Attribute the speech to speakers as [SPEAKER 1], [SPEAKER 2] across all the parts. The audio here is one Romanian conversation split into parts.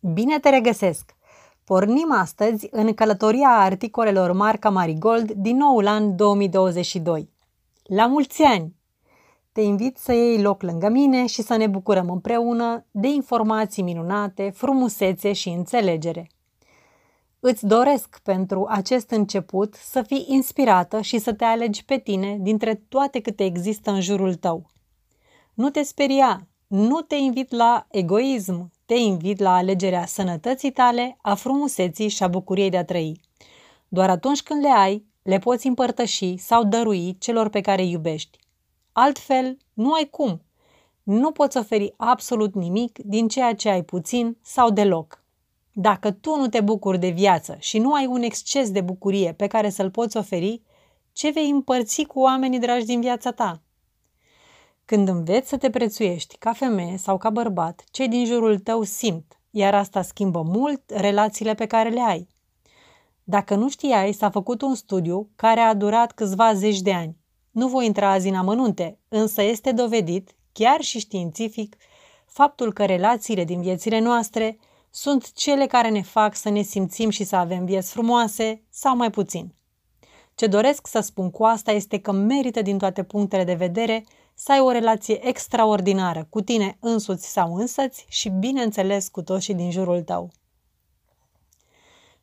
[SPEAKER 1] Bine te regăsesc! Pornim astăzi în călătoria articolelor marca Marigold din noul an 2022. La mulți ani! Te invit să iei loc lângă mine și să ne bucurăm împreună de informații minunate, frumusețe și înțelegere. Îți doresc pentru acest început să fii inspirată și să te alegi pe tine dintre toate câte există în jurul tău. Nu te speria, nu te invit la egoism, te invit la alegerea sănătății tale, a frumuseții și a bucuriei de a trăi. Doar atunci când le ai, le poți împărtăși sau dărui celor pe care îi iubești. Altfel, nu ai cum. Nu poți oferi absolut nimic din ceea ce ai puțin sau deloc. Dacă tu nu te bucuri de viață și nu ai un exces de bucurie pe care să-l poți oferi, ce vei împărți cu oamenii dragi din viața ta? Când înveți să te prețuiești ca femeie sau ca bărbat, cei din jurul tău simt, iar asta schimbă mult relațiile pe care le ai. Dacă nu știai, s-a făcut un studiu care a durat câțiva zeci de ani. Nu voi intra azi în amănunte, însă este dovedit, chiar și științific, faptul că relațiile din viețile noastre sunt cele care ne fac să ne simțim și să avem vieți frumoase sau mai puțin. Ce doresc să spun cu asta este că merită din toate punctele de vedere să ai o relație extraordinară cu tine însuți sau însăți și, bineînțeles, cu toți și din jurul tău.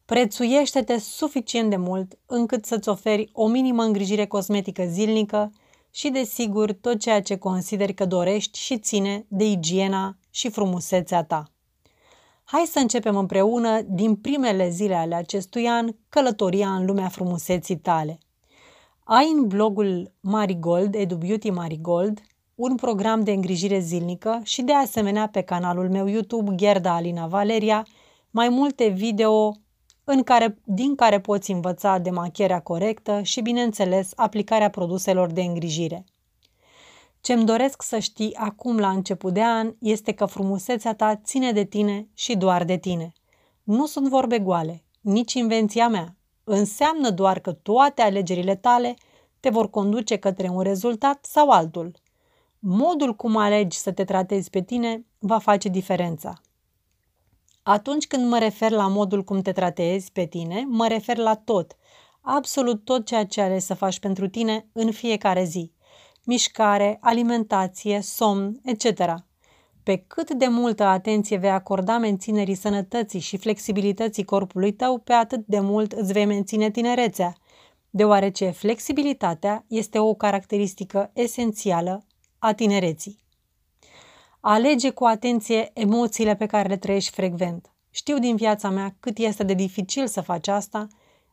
[SPEAKER 1] Prețuiește-te suficient de mult încât să-ți oferi o minimă îngrijire cosmetică zilnică și, desigur, tot ceea ce consideri că dorești și ține de igiena și frumusețea ta. Hai să începem împreună, din primele zile ale acestui an, călătoria în lumea frumuseții tale. Ai în blogul Marigold, Edu Beauty Marigold, un program de îngrijire zilnică și de asemenea pe canalul meu YouTube Gerda Alina Valeria mai multe video în care, din care poți învăța demachierea corectă și, bineînțeles, aplicarea produselor de îngrijire. Ce-mi doresc să știi acum la început de an este că frumusețea ta ține de tine și doar de tine. Nu sunt vorbe goale, nici invenția mea, înseamnă doar că toate alegerile tale te vor conduce către un rezultat sau altul. Modul cum alegi să te tratezi pe tine va face diferența. Atunci când mă refer la modul cum te tratezi pe tine, mă refer la tot, absolut tot ceea ce ales să faci pentru tine în fiecare zi. Mișcare, alimentație, somn, etc. Pe cât de multă atenție vei acorda menținerii sănătății și flexibilității corpului tău, pe atât de mult îți vei menține tinerețea, deoarece flexibilitatea este o caracteristică esențială a tinereții. Alege cu atenție emoțiile pe care le trăiești frecvent. Știu din viața mea cât este de dificil să faci asta,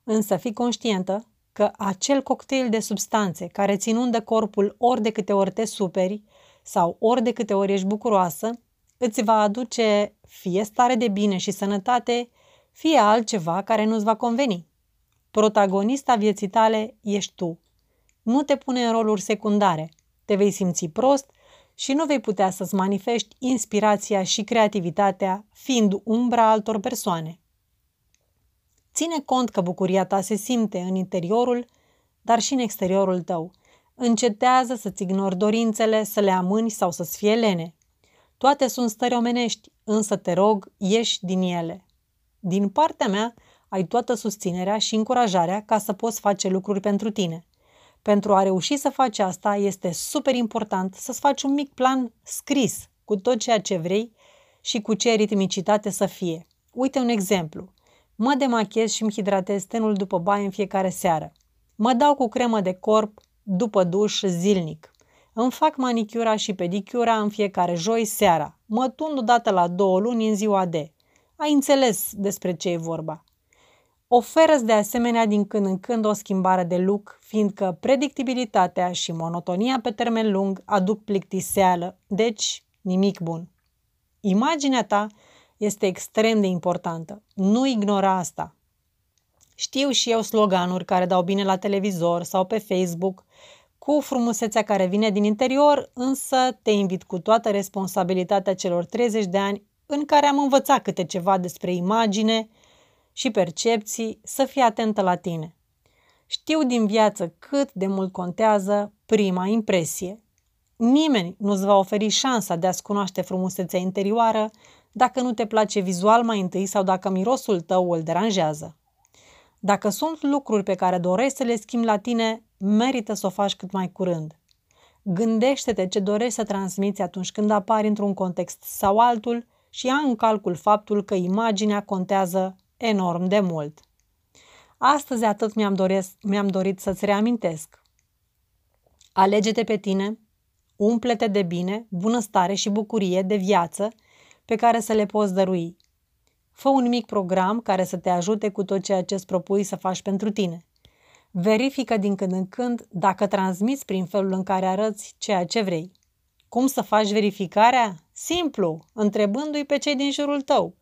[SPEAKER 1] însă fii conștientă că acel cocktail de substanțe care ți inundă corpul ori de câte ori te superi, sau ori de câte ori ești bucuroasă, îți va aduce fie stare de bine și sănătate, fie altceva care nu-ți va conveni. Protagonista vieții tale ești tu. Nu te pune în roluri secundare. Te vei simți prost și nu vei putea să-ți manifesti inspirația și creativitatea fiind umbra altor persoane. Ține cont că bucuria ta se simte în interiorul, dar și în exteriorul tău – Încetează să-ți ignori dorințele, să le amâni sau să-ți fie lene. Toate sunt stări omenești, însă te rog, ieși din ele. Din partea mea, ai toată susținerea și încurajarea ca să poți face lucruri pentru tine. Pentru a reuși să faci asta, este super important să-ți faci un mic plan scris cu tot ceea ce vrei și cu ce ritmicitate să fie. Uite un exemplu. Mă demachez și îmi hidratez tenul după baie în fiecare seară. Mă dau cu cremă de corp după duș zilnic. Îmi fac manicura și pedicura în fiecare joi seara. Mă tund odată la două luni în ziua de. Ai înțeles despre ce e vorba. oferă de asemenea din când în când o schimbare de look, fiindcă predictibilitatea și monotonia pe termen lung aduc plictiseală, deci nimic bun. Imaginea ta este extrem de importantă. Nu ignora asta. Știu și eu sloganuri care dau bine la televizor sau pe Facebook, cu frumusețea care vine din interior, însă te invit cu toată responsabilitatea celor 30 de ani în care am învățat câte ceva despre imagine și percepții, să fii atentă la tine. Știu din viață cât de mult contează prima impresie. Nimeni nu-ți va oferi șansa de a-ți cunoaște frumusețea interioară dacă nu te place vizual mai întâi sau dacă mirosul tău îl deranjează. Dacă sunt lucruri pe care dorești să le schimbi la tine, merită să o faci cât mai curând. Gândește-te ce dorești să transmiți atunci când apari într-un context sau altul și ia în calcul faptul că imaginea contează enorm de mult. Astăzi atât mi-am, doresc, mi-am dorit să-ți reamintesc. Alege-te pe tine, umplete de bine, bunăstare și bucurie de viață pe care să le poți dărui. Fă un mic program care să te ajute cu tot ceea ce îți propui să faci pentru tine. Verifică din când în când dacă transmiți prin felul în care arăți ceea ce vrei. Cum să faci verificarea? Simplu, întrebându-i pe cei din jurul tău.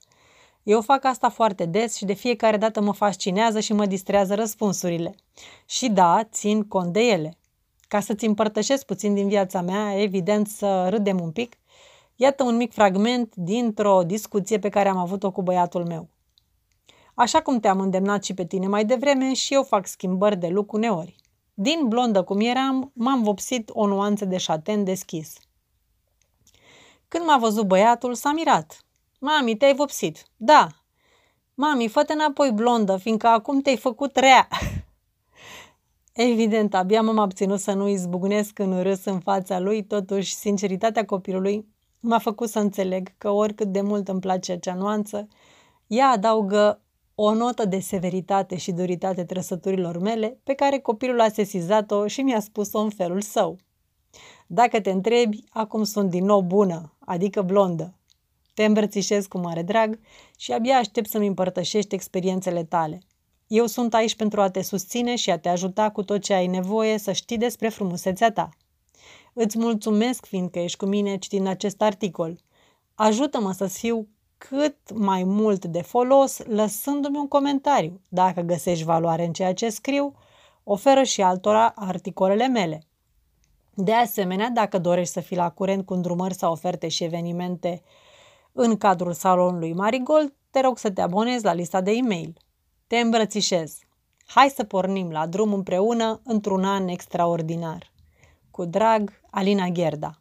[SPEAKER 1] Eu fac asta foarte des și de fiecare dată mă fascinează și mă distrează răspunsurile. Și da, țin cont de ele. Ca să-ți împărtășesc puțin din viața mea, evident să râdem un pic, iată un mic fragment dintr-o discuție pe care am avut-o cu băiatul meu. Așa cum te-am îndemnat și pe tine mai devreme, și eu fac schimbări de look uneori. Din blondă cum eram, m-am vopsit o nuanță de șaten deschis. Când m-a văzut băiatul, s-a mirat. Mami, te-ai vopsit. Da. Mami, fă-te înapoi blondă, fiindcă acum te-ai făcut rea. Evident, abia m-am abținut să nu izbucnesc în râs în fața lui, totuși sinceritatea copilului m-a făcut să înțeleg că oricât de mult îmi place acea nuanță, ea adaugă o notă de severitate și duritate trăsăturilor mele pe care copilul a sesizat-o și mi-a spus-o în felul său. Dacă te întrebi, acum sunt din nou bună, adică blondă. Te îmbrățișez cu mare drag și abia aștept să-mi împărtășești experiențele tale. Eu sunt aici pentru a te susține și a te ajuta cu tot ce ai nevoie să știi despre frumusețea ta. Îți mulțumesc fiindcă ești cu mine citind acest articol. Ajută-mă să fiu cât mai mult de folos lăsându-mi un comentariu. Dacă găsești valoare în ceea ce scriu, oferă și altora articolele mele. De asemenea, dacă dorești să fii la curent cu îndrumări sau oferte și evenimente în cadrul salonului Marigold, te rog să te abonezi la lista de e-mail. Te îmbrățișez! Hai să pornim la drum împreună într-un an extraordinar. Cu drag, Alina Gherda